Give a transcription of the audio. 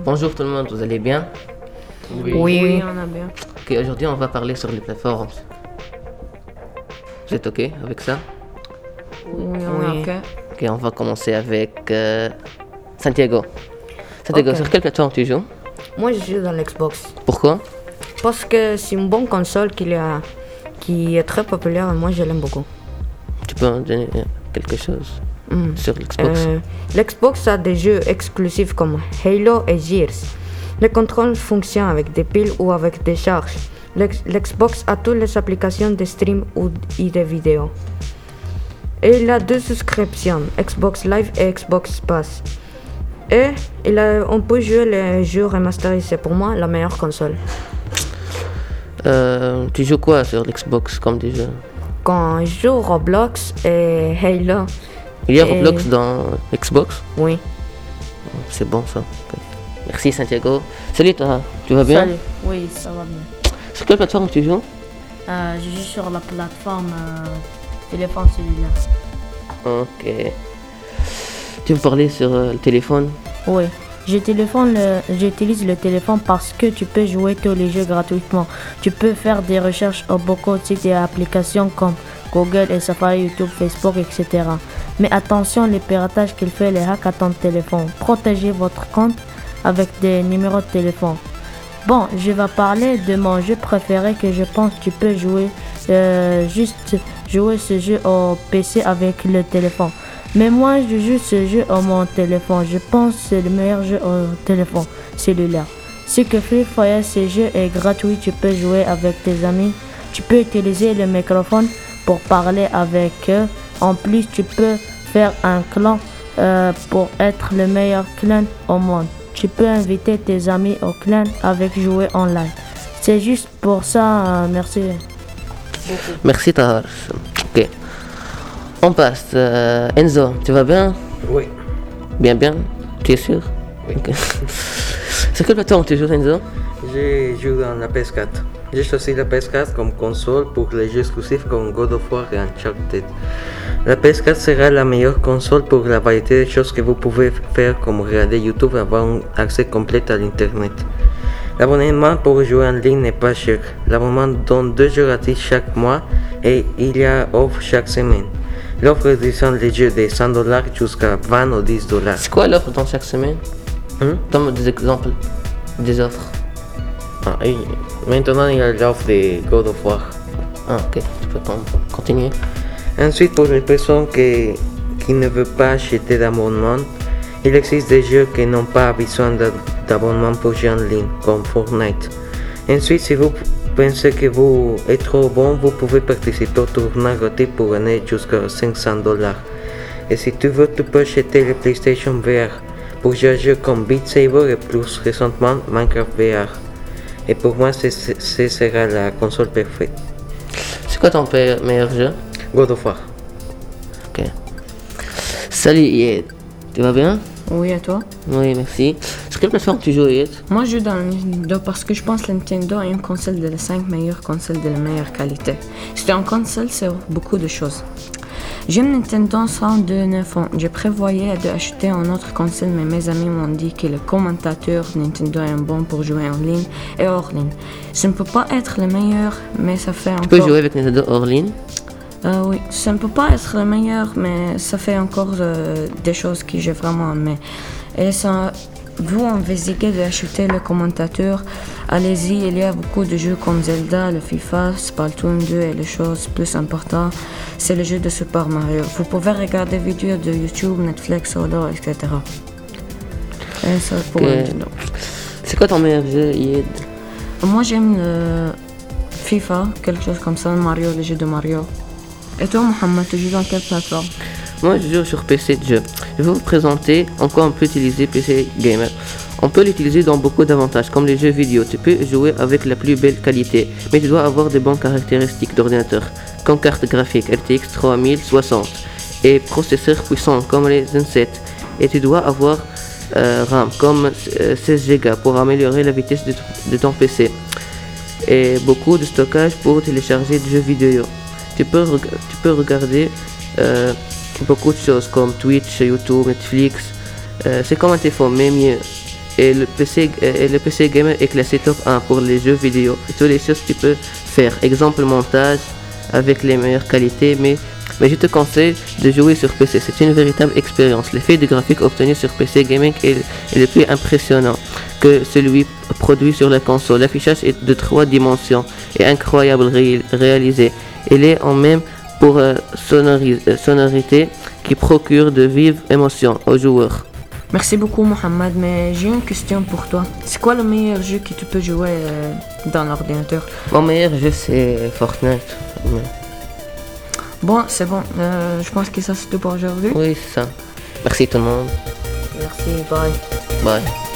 Bonjour tout le monde, vous allez bien? Oui. Oui. on a bien. Ok, aujourd'hui on va parler sur les plateformes. Vous êtes ok avec ça? Oui, on ok. Ok, on va commencer avec euh, Santiago. Santiago, sur quelle plateforme tu joues? Moi, je joue dans l'Xbox. Pourquoi? Parce que c'est une bonne console qui, a, qui est très populaire et moi, je l'aime beaucoup. Tu peux en donner euh, quelque chose? Mm. sur l'Xbox Euh, L'Xbox a des jeux exclusifs comme Halo et Gears. Le contrôle fonctionne avec des piles ou avec des charges. L'X- L'Xbox a toutes les applications de stream ou et de vidéos. Et il a deux souscriptions, Xbox Live et Xbox Pass. Et il a- on peut jouer les jeux remasterisés. Pour moi, la meilleure console. Euh, Tu joues quoi sur l'Xbox comme des jeux? Quand je joue Roblox et Halo, Il y a Roblox dans Xbox oui. C'est bon ça. Merci Santiago. Salut toi, tu vas bien? Salut. Oui, ça va bien. Sur quelle plateforme tu joues? Euh, je joue sur la plateforme euh, téléphone cellulaire. Ok. Tu veux parler sur euh, le téléphone? Oui. Je téléphone le- J'utilise le téléphone parce que tu peux jouer tous les jeux gratuitement. Tu peux faire des recherches sur beaucoup de sites et applications comme Google et Safari, YouTube, Facebook, etc. Mais attention, les piratages qu'il fait les hacks à ton téléphone. Protégez votre compte avec des numéros de téléphone. Bon, je vais parler de mon jeu préféré que je pense que tu peux jouer euh, juste jouer ce jeu au PC avec le téléphone. Mais moi, je joue ce jeu au mon téléphone. Je pense que c'est le meilleur jeu au téléphone cellulaire. Ce que Free Fire, ce jeu est gratuit. Tu peux jouer avec tes amis. Tu peux utiliser le microphone pour parler avec eux. En plus, tu peux faire un clan euh, pour être le meilleur clan au monde. Tu peux inviter tes amis au clan avec jouer online. C'est juste pour ça, euh, merci. Merci Tahar. Ok. On passe. euh, Enzo, tu vas bien? Oui. Bien, bien Tu es sûr? Oui. Ok. Sur quelle plateforme tu joues Enzo? Je joue dans la PS4. J'ai choisi la PS4 comme console pour les jeux exclusifs comme God of War et Uncharted. La PS4 sera la meilleure console pour la variété de choses que vous pouvez faire comme regarder YouTube et avoir un accès complet à l'internet. L'abonnement pour jouer en ligne n'est pas cher. L'abonnement donne 2 jeux gratuits chaque mois et il y a offre chaque semaine. L'offre descend les jeux de 100 dollars jusqu'à 20 ou 10 dollars. C'est quoi l'offre dans chaque semaine? Hein? Donne-moi des exemples des offres. Ah, et maintenant il y a l'offre de God of War. Ah, ok. Tu peux con- continuer. Ensuite, pour les personnes qui, qui ne veulent pas acheter d'abonnement, il existe des jeux qui n'ont pas besoin d'a- d'abonnement pour jouer en ligne, comme Fortnite. Ensuite, si vous pensez que vous êtes trop bon, vous pouvez participer au tournoi gratuit pour gagner jusqu'à 500 dollars. Et si tu veux, tu peux acheter le PlayStation VR pour jouer à jeux comme Beat Saber et plus récemment Minecraft VR. Et pour moi, c'est- c'est- ce sera la console parfaite. C'est quoi ton meilleur jeu? God of War. Ok. Salut Yed. Tu vas bien? Oui, et toi? Oui, merci. Sur quelle plateforme tu joues Yed Moi, je joue dans le Nintendo parce que je pense que Nintendo est une console de les 5 meilleures consoles de la meilleure qualité. C'est une console, c'est beaucoup de choses. J'aime Nintendo sans de 9 ans. Je prévoyais d'acheter une autre console, mais mes amis m'ont dit que le commentateur Nintendo est bon pour jouer en ligne et hors ligne. Ça ne peut pas être le meilleur, mais ça fait Tu peux encore... jouer avec Nintendo hors ligne? Euh, oui, ça ne peut pas être le meilleur, mais ça fait encore euh, des choses que j'ai vraiment aimé. Et ça, vous envisagez d'acheter le commentateur, allez-y, il y a beaucoup de jeux comme Zelda, le FIFA, Splatoon 2 et les choses plus importantes, c'est le jeu de Super Mario. Vous pouvez regarder des vidéos de YouTube, Netflix, Hulu, etc. Et ça pour Ok. Nintendo. C'est quoi ton meilleur jeu Yed? Moi j'aime le FIFA, quelque chose comme ça, Mario, le jeu de Mario. Et toi, Mohamed, tu joues dans quelle plateforme? Moi, je joue sur PC de jeu. Je vais vous présenter en quoi on peut utiliser PC Gamer. On peut l'utiliser dans beaucoup d'avantages, comme les jeux vidéo. Tu peux jouer avec la plus belle qualité, mais tu dois avoir des bonnes caractéristiques d'ordinateur, comme carte graphique RTX 3060 et processeurs puissants comme les Zen7. Et tu dois avoir euh, RAM comme euh, 16 Go pour améliorer la vitesse de, ton PC. Et beaucoup de stockage pour télécharger des jeux vidéo. Tu peux, tu peux regarder euh, beaucoup de choses comme Twitch, YouTube, Netflix. Euh, c'est comme un téléphone, mais mieux. et le PC, et le PC gamer est classé top 1 pour les jeux vidéo. Toutes les choses que tu peux faire. Exemple montage avec les meilleures qualités, mais mais je te conseille de jouer sur PC. C'est une véritable expérience. L'effet de graphique obtenu sur PC gaming est, le plus impressionnant que celui produit sur la console. L'affichage est de trois dimensions et incroyable ré- réalisé. Il est en même pour euh, sonori- euh, sonorité qui procure de vives émotions aux joueurs. Merci beaucoup, Mohamed, mais j'ai une question pour toi. C'est quoi le meilleur jeu que tu peux jouer euh, dans l'ordinateur? Mon meilleur jeu c'est Fortnite. Mais- Bon, c'est bon. Euh, je pense que ça c'est tout pour aujourd'hui. Oui, c'est ça. Merci tout le monde. Merci, bye. Bye.